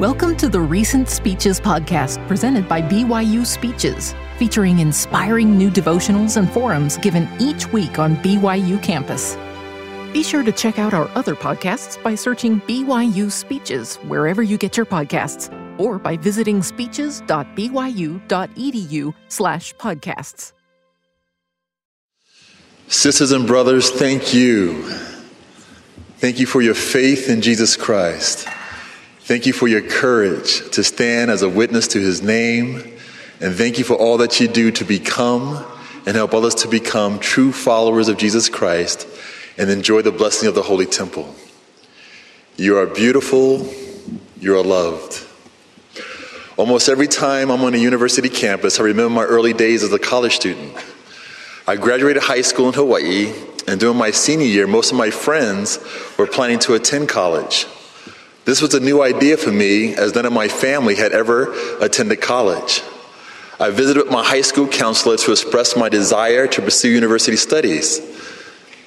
Welcome to the Recent Speeches podcast presented by BYU Speeches, featuring inspiring new devotionals and forums given each week on BYU campus. Be sure to check out our other podcasts by searching BYU Speeches wherever you get your podcasts or by visiting speeches.byu.edu slash podcasts. Sisters and brothers, thank you. Thank you for your faith in Jesus Christ. Thank you for your courage to stand as a witness to his name. And thank you for all that you do to become and help others to become true followers of Jesus Christ and enjoy the blessing of the Holy Temple. You are beautiful. You are loved. Almost every time I'm on a university campus, I remember my early days as a college student. I graduated high school in Hawaii, and during my senior year, most of my friends were planning to attend college. This was a new idea for me, as none of my family had ever attended college. I visited my high school counselor to express my desire to pursue university studies.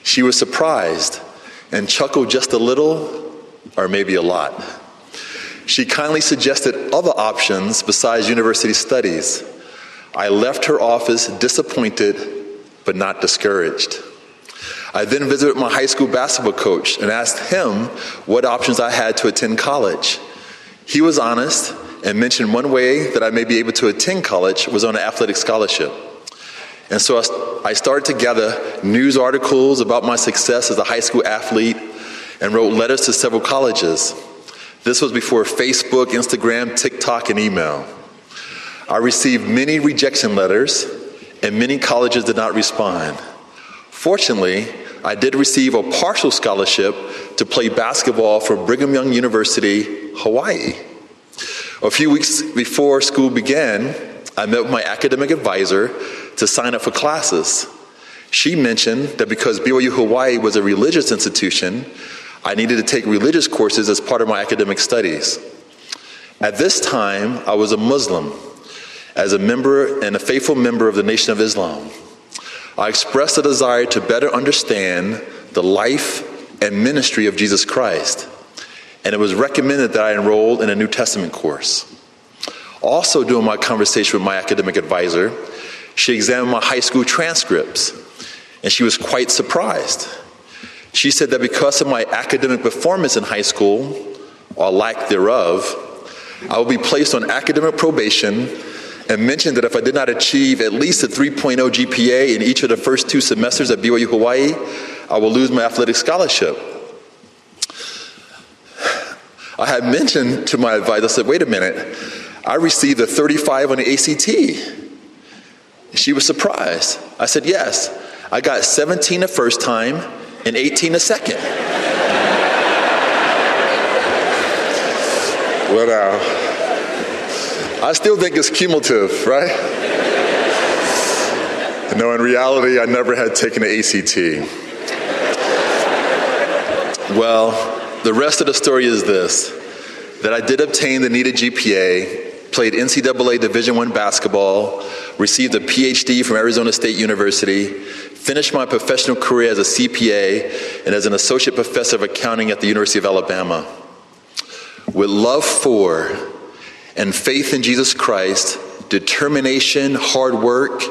She was surprised and chuckled just a little, or maybe a lot. She kindly suggested other options besides university studies. I left her office disappointed, but not discouraged. I then visited my high school basketball coach and asked him what options I had to attend college. He was honest and mentioned one way that I may be able to attend college was on an athletic scholarship. And so I started to gather news articles about my success as a high school athlete and wrote letters to several colleges. This was before Facebook, Instagram, TikTok, and email. I received many rejection letters, and many colleges did not respond. Fortunately, I did receive a partial scholarship to play basketball for Brigham Young University, Hawaii. A few weeks before school began, I met with my academic advisor to sign up for classes. She mentioned that because BYU Hawaii was a religious institution, I needed to take religious courses as part of my academic studies. At this time, I was a Muslim, as a member and a faithful member of the Nation of Islam. I expressed a desire to better understand the life and ministry of Jesus Christ, and it was recommended that I enroll in a New Testament course. Also, during my conversation with my academic advisor, she examined my high school transcripts, and she was quite surprised. She said that because of my academic performance in high school, or lack thereof, I would be placed on academic probation and mentioned that if I did not achieve at least a 3.0 GPA in each of the first two semesters at BYU Hawaii, I will lose my athletic scholarship. I had mentioned to my advisor, I said, wait a minute, I received a 35 on the ACT. She was surprised. I said, yes, I got 17 the first time and 18 the second. well, now, I still think it's cumulative, right? no, in reality, I never had taken an ACT. Well, the rest of the story is this that I did obtain the needed GPA, played NCAA Division One basketball, received a PhD from Arizona State University, finished my professional career as a CPA and as an associate professor of accounting at the University of Alabama. With love for and faith in Jesus Christ, determination, hard work,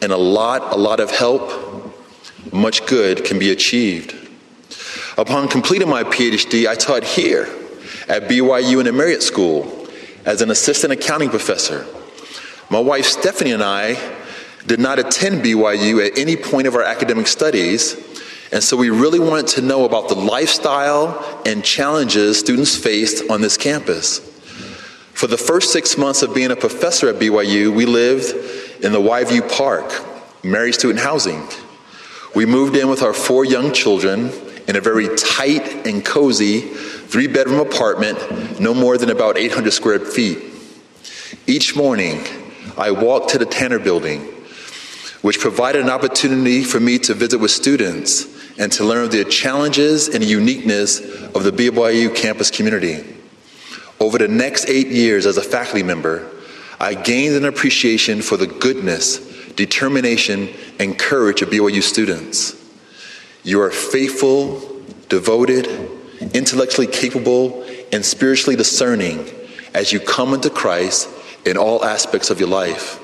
and a lot, a lot of help, much good can be achieved. Upon completing my PhD, I taught here at BYU in the Marriott School as an assistant accounting professor. My wife Stephanie and I did not attend BYU at any point of our academic studies, and so we really wanted to know about the lifestyle and challenges students faced on this campus. For the first six months of being a professor at BYU, we lived in the Y-View Park, Mary student housing. We moved in with our four young children in a very tight and cozy three bedroom apartment, no more than about 800 square feet. Each morning, I walked to the Tanner building, which provided an opportunity for me to visit with students and to learn of the challenges and uniqueness of the BYU campus community. Over the next eight years as a faculty member, I gained an appreciation for the goodness, determination, and courage of BYU students. You are faithful, devoted, intellectually capable, and spiritually discerning, as you come into Christ in all aspects of your life.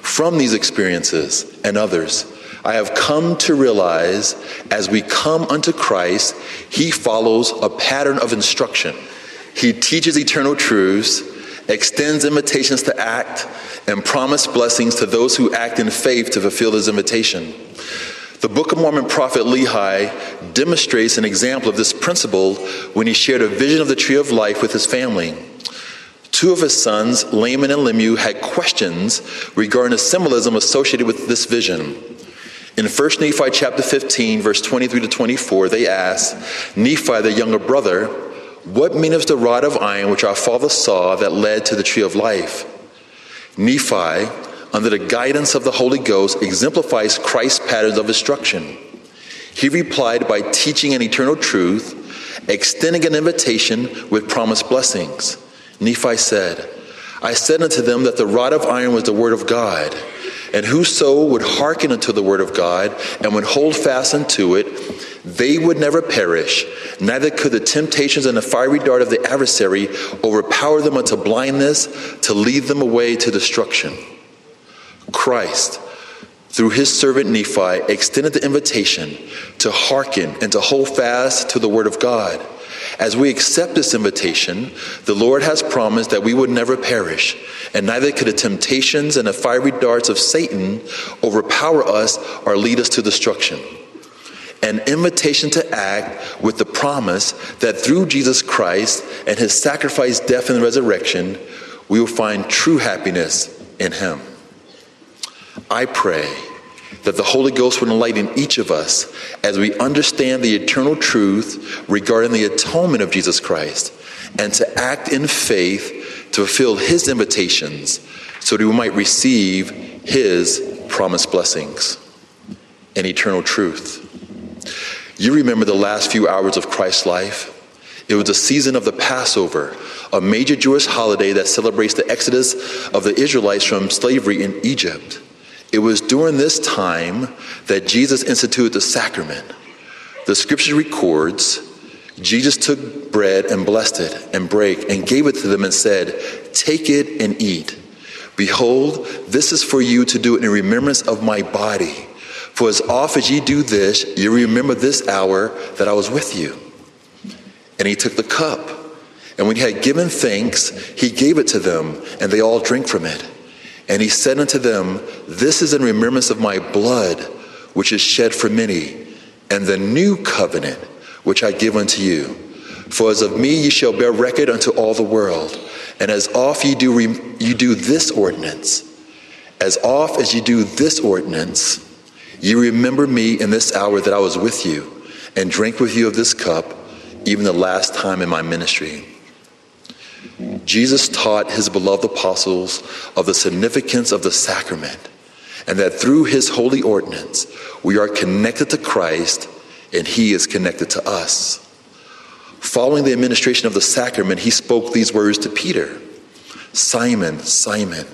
From these experiences and others, I have come to realize as we come unto Christ, He follows a pattern of instruction. He teaches eternal truths, extends invitations to act, and promises blessings to those who act in faith to fulfill His invitation. The Book of Mormon prophet Lehi demonstrates an example of this principle when he shared a vision of the tree of life with his family. Two of his sons, Laman and Lemuel, had questions regarding the symbolism associated with this vision. In 1 Nephi chapter 15, verse 23 to 24, they asked Nephi, their younger brother, What meaneth the rod of iron which our father saw that led to the tree of life? Nephi, under the guidance of the Holy Ghost, exemplifies Christ's patterns of instruction. He replied by teaching an eternal truth, extending an invitation with promised blessings. Nephi said, I said unto them that the rod of iron was the word of God, and whoso would hearken unto the word of God and would hold fast unto it, they would never perish, neither could the temptations and the fiery dart of the adversary overpower them unto blindness to lead them away to destruction. Christ, through his servant Nephi, extended the invitation to hearken and to hold fast to the word of God. As we accept this invitation, the Lord has promised that we would never perish, and neither could the temptations and the fiery darts of Satan overpower us or lead us to destruction. An invitation to act with the promise that through Jesus Christ and his sacrifice, death, and resurrection, we will find true happiness in him. I pray that the Holy Ghost would enlighten each of us as we understand the eternal truth regarding the atonement of Jesus Christ and to act in faith to fulfill His invitations so that we might receive His promised blessings and eternal truth. You remember the last few hours of Christ's life? It was the season of the Passover, a major Jewish holiday that celebrates the exodus of the Israelites from slavery in Egypt. It was during this time that Jesus instituted the sacrament. The scripture records Jesus took bread and blessed it and brake and gave it to them and said, Take it and eat. Behold, this is for you to do it in remembrance of my body. For as oft as ye do this, you remember this hour that I was with you. And he took the cup, and when he had given thanks, he gave it to them, and they all drank from it. And he said unto them, This is in remembrance of my blood, which is shed for many, and the new covenant which I give unto you. For as of me ye shall bear record unto all the world. And as oft ye do, re- ye do this ordinance, as oft as ye do this ordinance, ye remember me in this hour that I was with you, and drank with you of this cup, even the last time in my ministry. Jesus taught his beloved apostles of the significance of the sacrament and that through his holy ordinance we are connected to Christ and he is connected to us. Following the administration of the sacrament, he spoke these words to Peter Simon, Simon,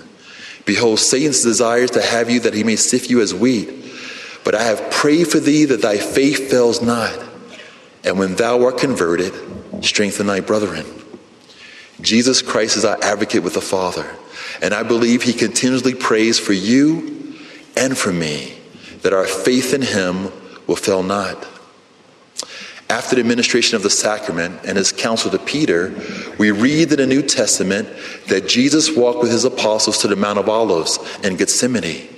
behold, Satan desires to have you that he may sift you as wheat. But I have prayed for thee that thy faith fails not. And when thou art converted, strengthen thy brethren. Jesus Christ is our advocate with the Father. And I believe he continually prays for you and for me that our faith in him will fail not. After the administration of the sacrament and his counsel to Peter, we read in the New Testament that Jesus walked with his apostles to the Mount of Olives in Gethsemane,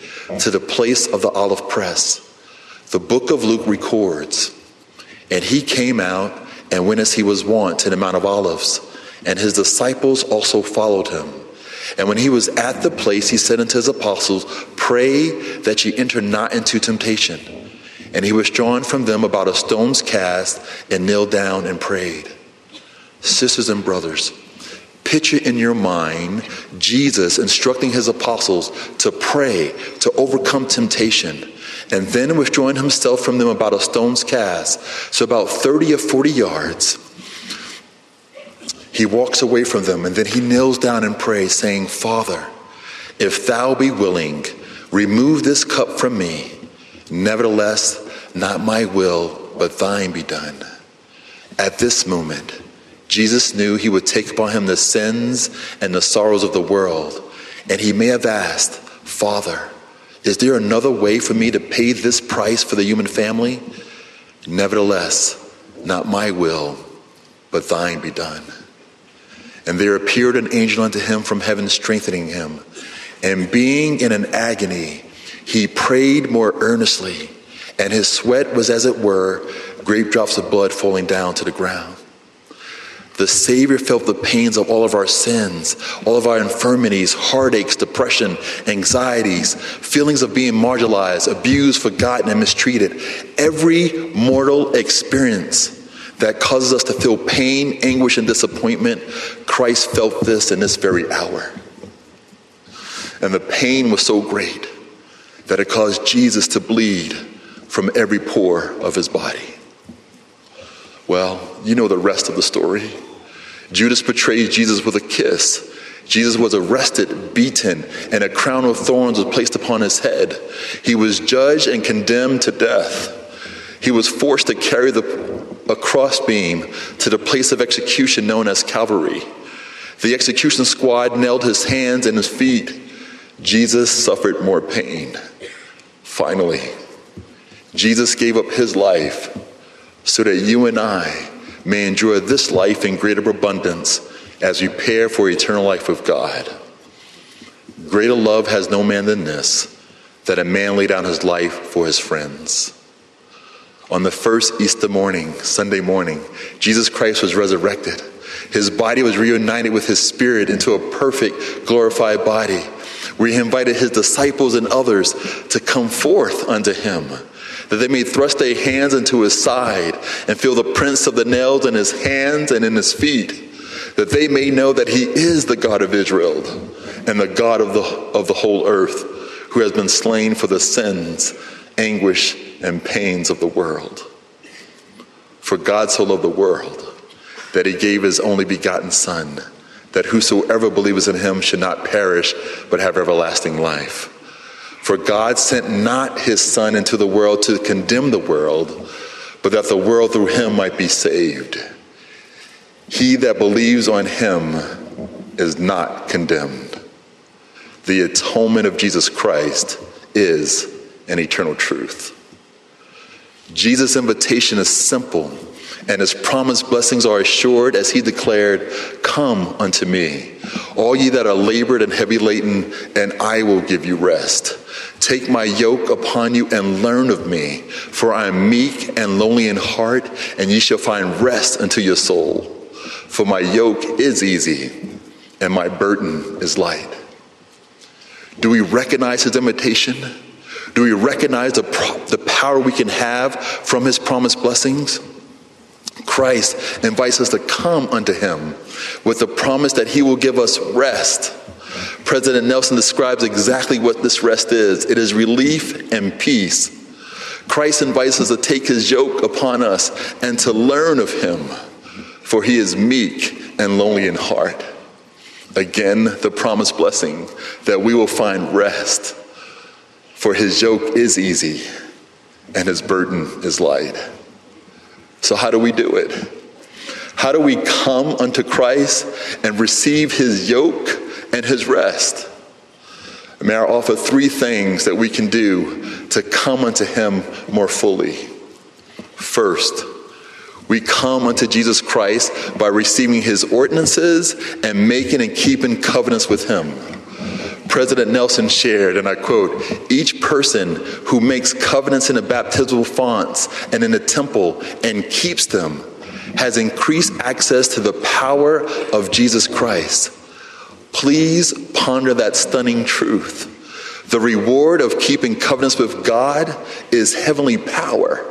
to the place of the olive press. The book of Luke records, and he came out and went as he was wont to the Mount of Olives and his disciples also followed him. And when he was at the place, he said unto his apostles, Pray that ye enter not into temptation. And he was drawn from them about a stone's cast and knelt down and prayed. Sisters and brothers, picture in your mind Jesus instructing his apostles to pray to overcome temptation and then withdrawing himself from them about a stone's cast, so about 30 or 40 yards he walks away from them and then he kneels down and prays, saying, Father, if thou be willing, remove this cup from me. Nevertheless, not my will, but thine be done. At this moment, Jesus knew he would take upon him the sins and the sorrows of the world. And he may have asked, Father, is there another way for me to pay this price for the human family? Nevertheless, not my will, but thine be done. And there appeared an angel unto him from heaven, strengthening him. And being in an agony, he prayed more earnestly, and his sweat was as it were great drops of blood falling down to the ground. The Savior felt the pains of all of our sins, all of our infirmities, heartaches, depression, anxieties, feelings of being marginalized, abused, forgotten, and mistreated. Every mortal experience that causes us to feel pain, anguish, and disappointment, Christ felt this in this very hour. And the pain was so great that it caused Jesus to bleed from every pore of his body. Well, you know the rest of the story. Judas betrays Jesus with a kiss. Jesus was arrested, beaten, and a crown of thorns was placed upon his head. He was judged and condemned to death. He was forced to carry the, a crossbeam to the place of execution known as Calvary. The execution squad nailed his hands and his feet. Jesus suffered more pain. Finally, Jesus gave up his life so that you and I may enjoy this life in greater abundance as we prepare for eternal life with God. Greater love has no man than this, that a man lay down his life for his friends. On the first Easter morning, Sunday morning, Jesus Christ was resurrected. His body was reunited with his spirit into a perfect, glorified body, where he invited his disciples and others to come forth unto him that they may thrust their hands into his side and feel the prints of the nails in his hands and in his feet, that they may know that he is the God of Israel and the God of the, of the whole earth, who has been slain for the sins, anguish, and pains of the world. For God so loved the world that he gave his only begotten Son, that whosoever believes in him should not perish, but have everlasting life. For God sent not his Son into the world to condemn the world, but that the world through him might be saved. He that believes on him is not condemned. The atonement of Jesus Christ is an eternal truth. Jesus' invitation is simple, and his promised blessings are assured as he declared, Come unto me, all ye that are labored and heavy laden, and I will give you rest. Take my yoke upon you and learn of me, for I am meek and lowly in heart, and ye shall find rest unto your soul. For my yoke is easy and my burden is light. Do we recognize his invitation? Do we recognize the, the power we can have from his promised blessings? Christ invites us to come unto him with the promise that he will give us rest President Nelson describes exactly what this rest is it is relief and peace. Christ invites us to take his yoke upon us and to learn of him, for he is meek and lowly in heart. Again, the promised blessing that we will find rest, for his yoke is easy and his burden is light. So, how do we do it? How do we come unto Christ and receive his yoke and his rest. May I offer three things that we can do to come unto him more fully. First, we come unto Jesus Christ by receiving his ordinances and making and keeping covenants with him. President Nelson shared, and I quote, each person who makes covenants in the baptismal fonts and in the temple and keeps them has increased access to the power of Jesus Christ. Please ponder that stunning truth. The reward of keeping covenants with God is heavenly power,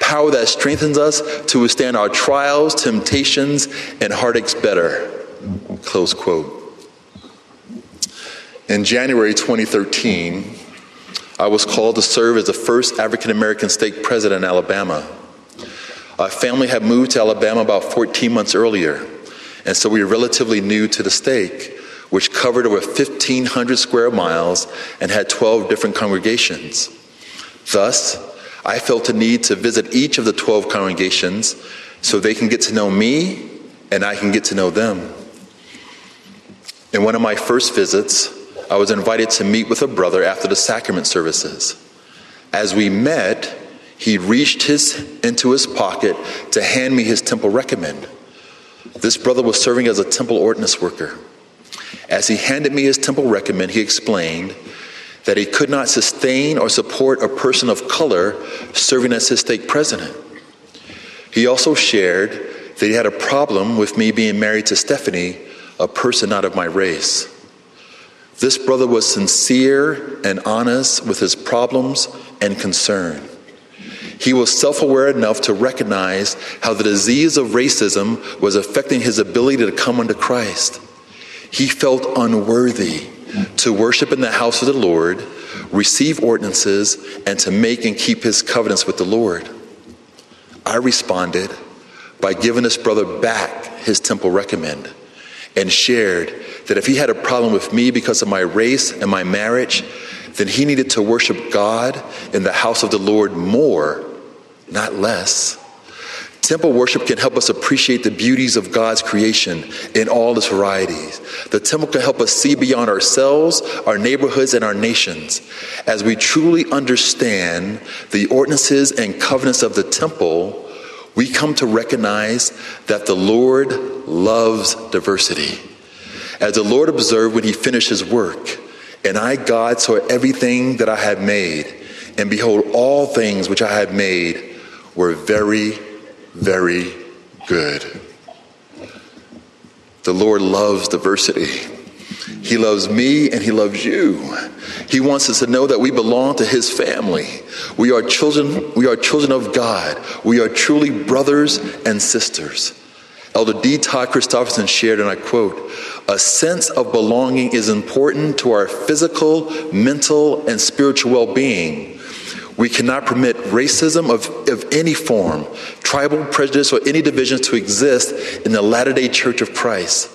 power that strengthens us to withstand our trials, temptations, and heartaches better. Close quote. In January 2013, I was called to serve as the first African American stake president in Alabama. Our family had moved to Alabama about 14 months earlier, and so we were relatively new to the state which covered over 1,500 square miles and had 12 different congregations. Thus, I felt a need to visit each of the 12 congregations so they can get to know me and I can get to know them. In one of my first visits, I was invited to meet with a brother after the sacrament services. As we met, he reached his, into his pocket to hand me his temple recommend. This brother was serving as a temple ordinance worker. As he handed me his temple recommend, he explained that he could not sustain or support a person of color serving as his stake president. He also shared that he had a problem with me being married to Stephanie, a person not of my race. This brother was sincere and honest with his problems and concern. He was self aware enough to recognize how the disease of racism was affecting his ability to come unto Christ. He felt unworthy to worship in the house of the Lord, receive ordinances, and to make and keep his covenants with the Lord. I responded by giving this brother back his temple recommend and shared that if he had a problem with me because of my race and my marriage, then he needed to worship God in the house of the Lord more not less. Temple worship can help us appreciate the beauties of God's creation in all its varieties. The temple can help us see beyond ourselves, our neighborhoods, and our nations. As we truly understand the ordinances and covenants of the temple, we come to recognize that the Lord loves diversity. As the Lord observed when he finished his work, and I, God, saw everything that I had made, and behold, all things which I had made were very, very good. The Lord loves diversity. He loves me and He loves you. He wants us to know that we belong to His family. We are children, we are children of God. We are truly brothers and sisters. Elder D. Todd Christofferson shared, and I quote, a sense of belonging is important to our physical, mental, and spiritual well being. We cannot permit racism of, of any form, tribal prejudice, or any divisions to exist in the Latter day Church of Christ.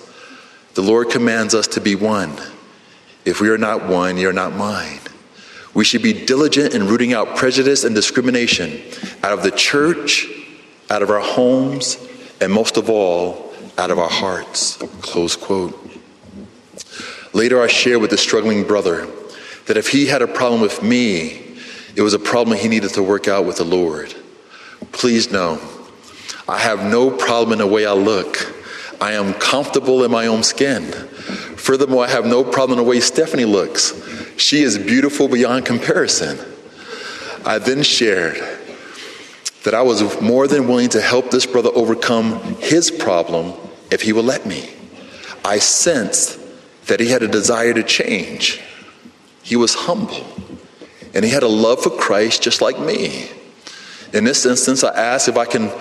The Lord commands us to be one. If we are not one, you're not mine. We should be diligent in rooting out prejudice and discrimination out of the church, out of our homes, and most of all, out of our hearts. Close quote. Later, I shared with the struggling brother that if he had a problem with me, it was a problem he needed to work out with the Lord. Please know, I have no problem in the way I look. I am comfortable in my own skin. Furthermore, I have no problem in the way Stephanie looks. She is beautiful beyond comparison. I then shared that I was more than willing to help this brother overcome his problem if he would let me. I sensed that he had a desire to change. He was humble and he had a love for Christ just like me. In this instance, I asked if I can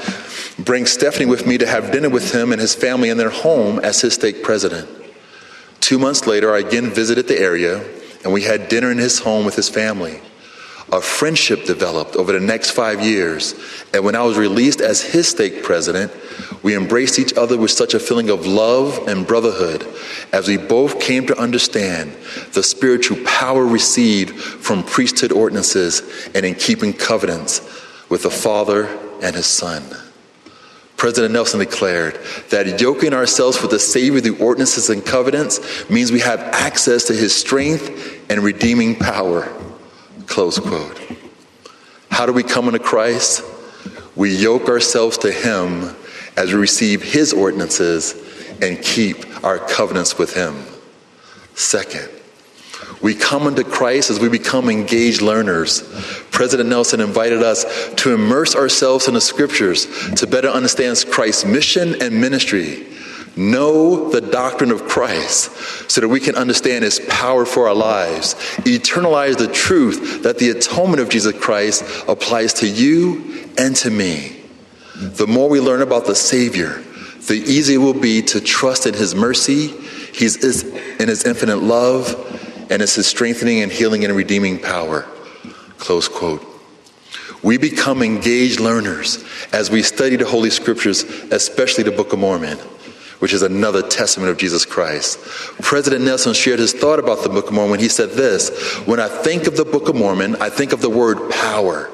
bring Stephanie with me to have dinner with him and his family in their home as his stake president. Two months later, I again visited the area and we had dinner in his home with his family. A friendship developed over the next five years, and when I was released as his stake president, we embraced each other with such a feeling of love and brotherhood as we both came to understand the spiritual power received from priesthood ordinances and in keeping covenants with the Father and his Son. President Nelson declared that yoking ourselves with the Savior through ordinances and covenants means we have access to his strength and redeeming power. Close quote. How do we come into Christ? We yoke ourselves to Him as we receive His ordinances and keep our covenants with Him. Second, we come into Christ as we become engaged learners. President Nelson invited us to immerse ourselves in the scriptures to better understand Christ's mission and ministry know the doctrine of Christ so that we can understand his power for our lives, eternalize the truth that the atonement of Jesus Christ applies to you and to me. The more we learn about the Savior, the easier it will be to trust in his mercy, he's in his infinite love, and it's his strengthening and healing and redeeming power. Close quote. We become engaged learners as we study the Holy Scriptures, especially the Book of Mormon which is another testament of Jesus Christ. President Nelson shared his thought about the Book of Mormon he said this When I think of the Book of Mormon, I think of the word power.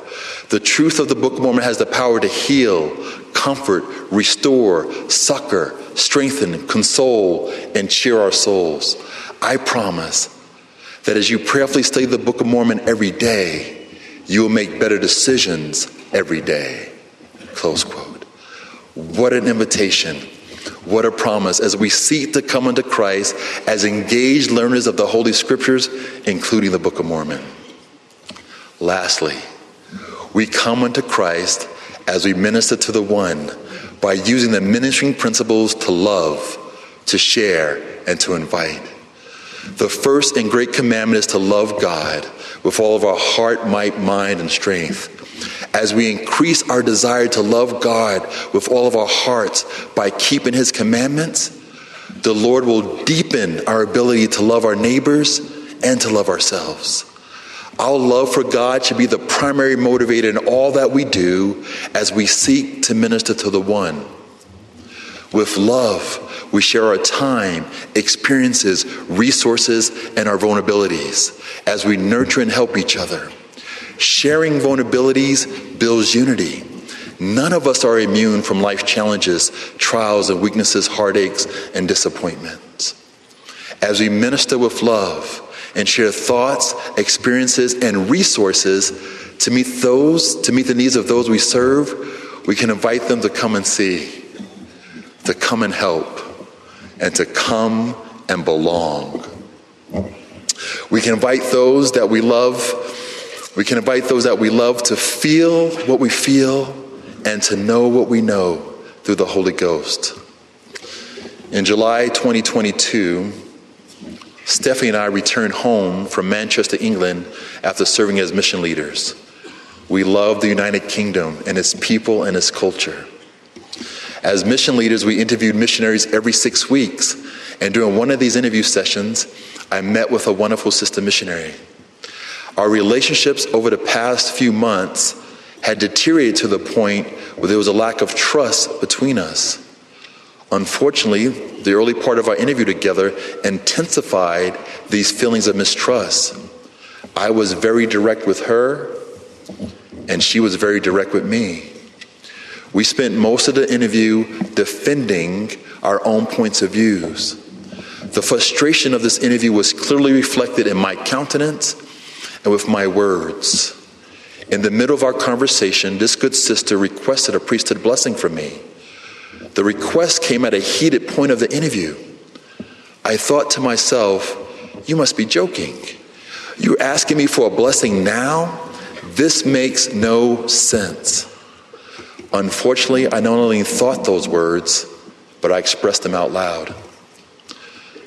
The truth of the Book of Mormon has the power to heal, comfort, restore, succor, strengthen, console, and cheer our souls. I promise that as you prayerfully study the Book of Mormon every day, you will make better decisions every day. Close quote. What an invitation. What a promise as we seek to come unto Christ as engaged learners of the Holy Scriptures, including the Book of Mormon. Lastly, we come unto Christ as we minister to the one by using the ministering principles to love, to share, and to invite. The first and great commandment is to love God with all of our heart, might, mind, and strength. As we increase our desire to love God with all of our hearts by keeping His commandments, the Lord will deepen our ability to love our neighbors and to love ourselves. Our love for God should be the primary motivator in all that we do as we seek to minister to the one. With love, we share our time, experiences, resources, and our vulnerabilities as we nurture and help each other. Sharing vulnerabilities builds unity. None of us are immune from life challenges, trials, and weaknesses, heartaches, and disappointments. As we minister with love, and share thoughts, experiences, and resources to meet those, to meet the needs of those we serve, we can invite them to come and see, to come and help, and to come and belong. We can invite those that we love, we can invite those that we love to feel what we feel and to know what we know through the Holy Ghost. In July 2022, Stephanie and I returned home from Manchester, England after serving as mission leaders. We love the United Kingdom and its people and its culture. As mission leaders, we interviewed missionaries every six weeks. And during one of these interview sessions, I met with a wonderful sister missionary. Our relationships over the past few months had deteriorated to the point where there was a lack of trust between us. Unfortunately, the early part of our interview together intensified these feelings of mistrust. I was very direct with her, and she was very direct with me. We spent most of the interview defending our own points of views. The frustration of this interview was clearly reflected in my countenance and with my words. In the middle of our conversation, this good sister requested a priesthood blessing from me. The request came at a heated point of the interview. I thought to myself, you must be joking. You're asking me for a blessing now? This makes no sense. Unfortunately, I not only thought those words, but I expressed them out loud.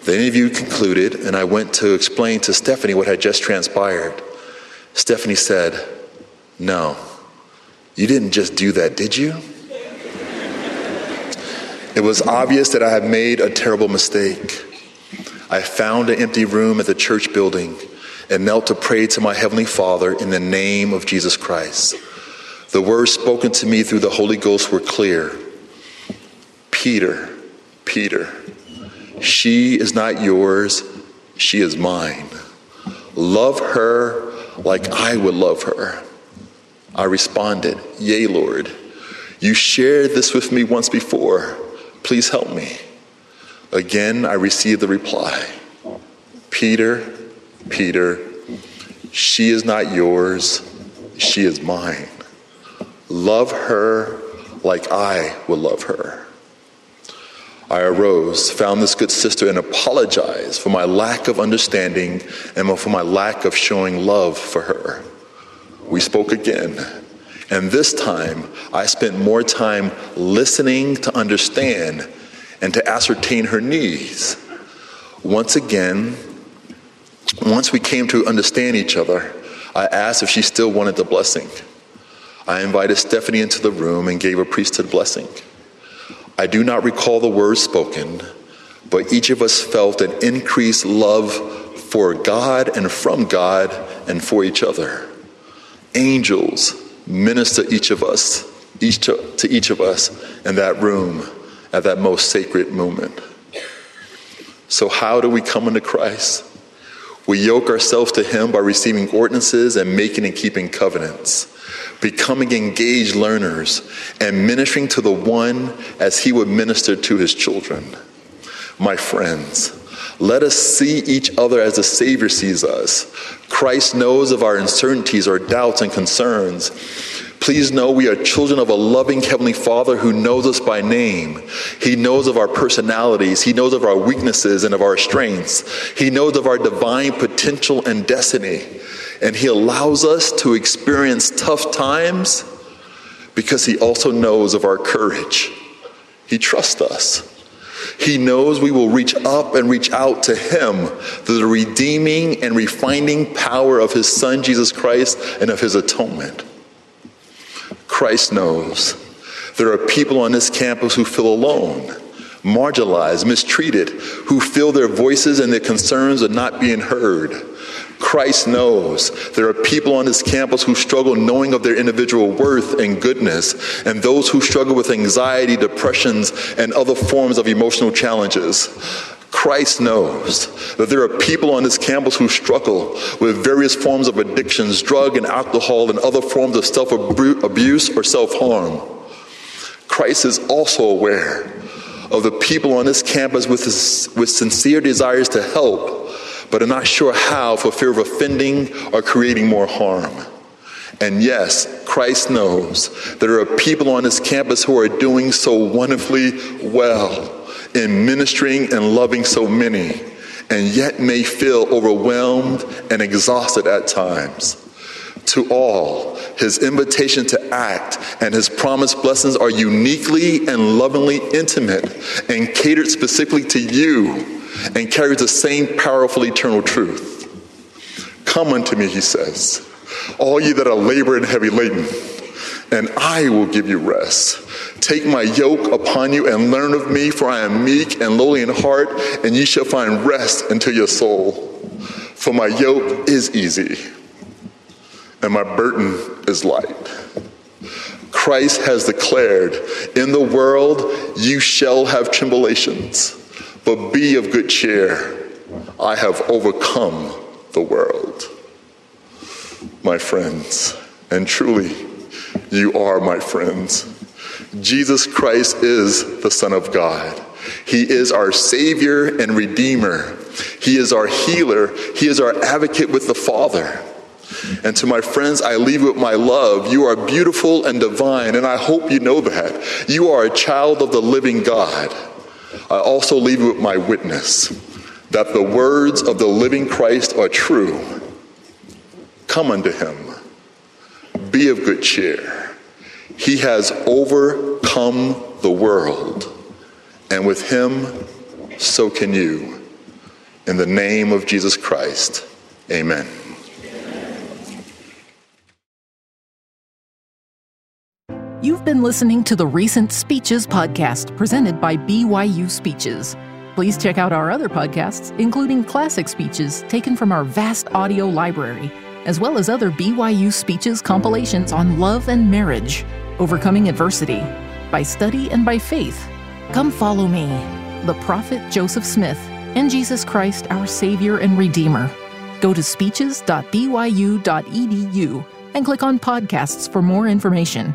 The interview concluded, and I went to explain to Stephanie what had just transpired. Stephanie said, No, you didn't just do that, did you? It was obvious that I had made a terrible mistake. I found an empty room at the church building and knelt to pray to my Heavenly Father in the name of Jesus Christ. The words spoken to me through the Holy Ghost were clear Peter, Peter, she is not yours, she is mine. Love her like I would love her. I responded, Yea, Lord. You shared this with me once before. Please help me. Again, I received the reply Peter, Peter, she is not yours, she is mine. Love her like I will love her. I arose, found this good sister, and apologized for my lack of understanding and for my lack of showing love for her. We spoke again. And this time, I spent more time listening to understand and to ascertain her needs. Once again, once we came to understand each other, I asked if she still wanted the blessing. I invited Stephanie into the room and gave a priesthood blessing. I do not recall the words spoken, but each of us felt an increased love for God and from God and for each other. Angels, minister each of us, each to, to each of us in that room at that most sacred moment. So, how do we come into Christ? We yoke ourselves to Him by receiving ordinances and making and keeping covenants. Becoming engaged learners, and ministering to the one as he would minister to his children. My friends, let us see each other as the Savior sees us. Christ knows of our uncertainties, our doubts, and concerns. Please know we are children of a loving Heavenly Father who knows us by name. He knows of our personalities. He knows of our weaknesses and of our strengths. He knows of our divine potential and destiny. And He allows us to experience tough times because He also knows of our courage. He trusts us. He knows we will reach up and reach out to Him through the redeeming and refining power of His Son, Jesus Christ, and of His atonement. Christ knows there are people on this campus who feel alone, marginalized, mistreated, who feel their voices and their concerns are not being heard. Christ knows there are people on this campus who struggle knowing of their individual worth and goodness, and those who struggle with anxiety, depressions, and other forms of emotional challenges. Christ knows that there are people on this campus who struggle with various forms of addictions, drug and alcohol, and other forms of self abuse or self harm. Christ is also aware of the people on this campus with, with sincere desires to help, but are not sure how for fear of offending or creating more harm. And yes, Christ knows there are people on this campus who are doing so wonderfully well in ministering and loving so many, and yet may feel overwhelmed and exhausted at times. To all, his invitation to act and his promised blessings are uniquely and lovingly intimate and catered specifically to you and carries the same powerful eternal truth. Come unto me, he says, all ye that are labor and heavy laden, and I will give you rest. Take my yoke upon you and learn of me, for I am meek and lowly in heart, and ye shall find rest unto your soul. For my yoke is easy, and my burden is light. Christ has declared, In the world you shall have tribulations, but be of good cheer. I have overcome the world. My friends, and truly, you are my friends. Jesus Christ is the Son of God. He is our Savior and Redeemer. He is our healer. He is our advocate with the Father. And to my friends, I leave with my love. You are beautiful and divine, and I hope you know that. You are a child of the living God. I also leave you with my witness that the words of the living Christ are true. Come unto him. Be of good cheer. He has overcome the world, and with him, so can you. In the name of Jesus Christ, amen. Been listening to the Recent Speeches podcast presented by BYU Speeches. Please check out our other podcasts, including classic speeches taken from our vast audio library, as well as other BYU Speeches compilations on love and marriage overcoming adversity, by study and by faith. Come follow me, the prophet Joseph Smith, and Jesus Christ, our Savior and Redeemer. Go to speeches.byu.edu and click on podcasts for more information.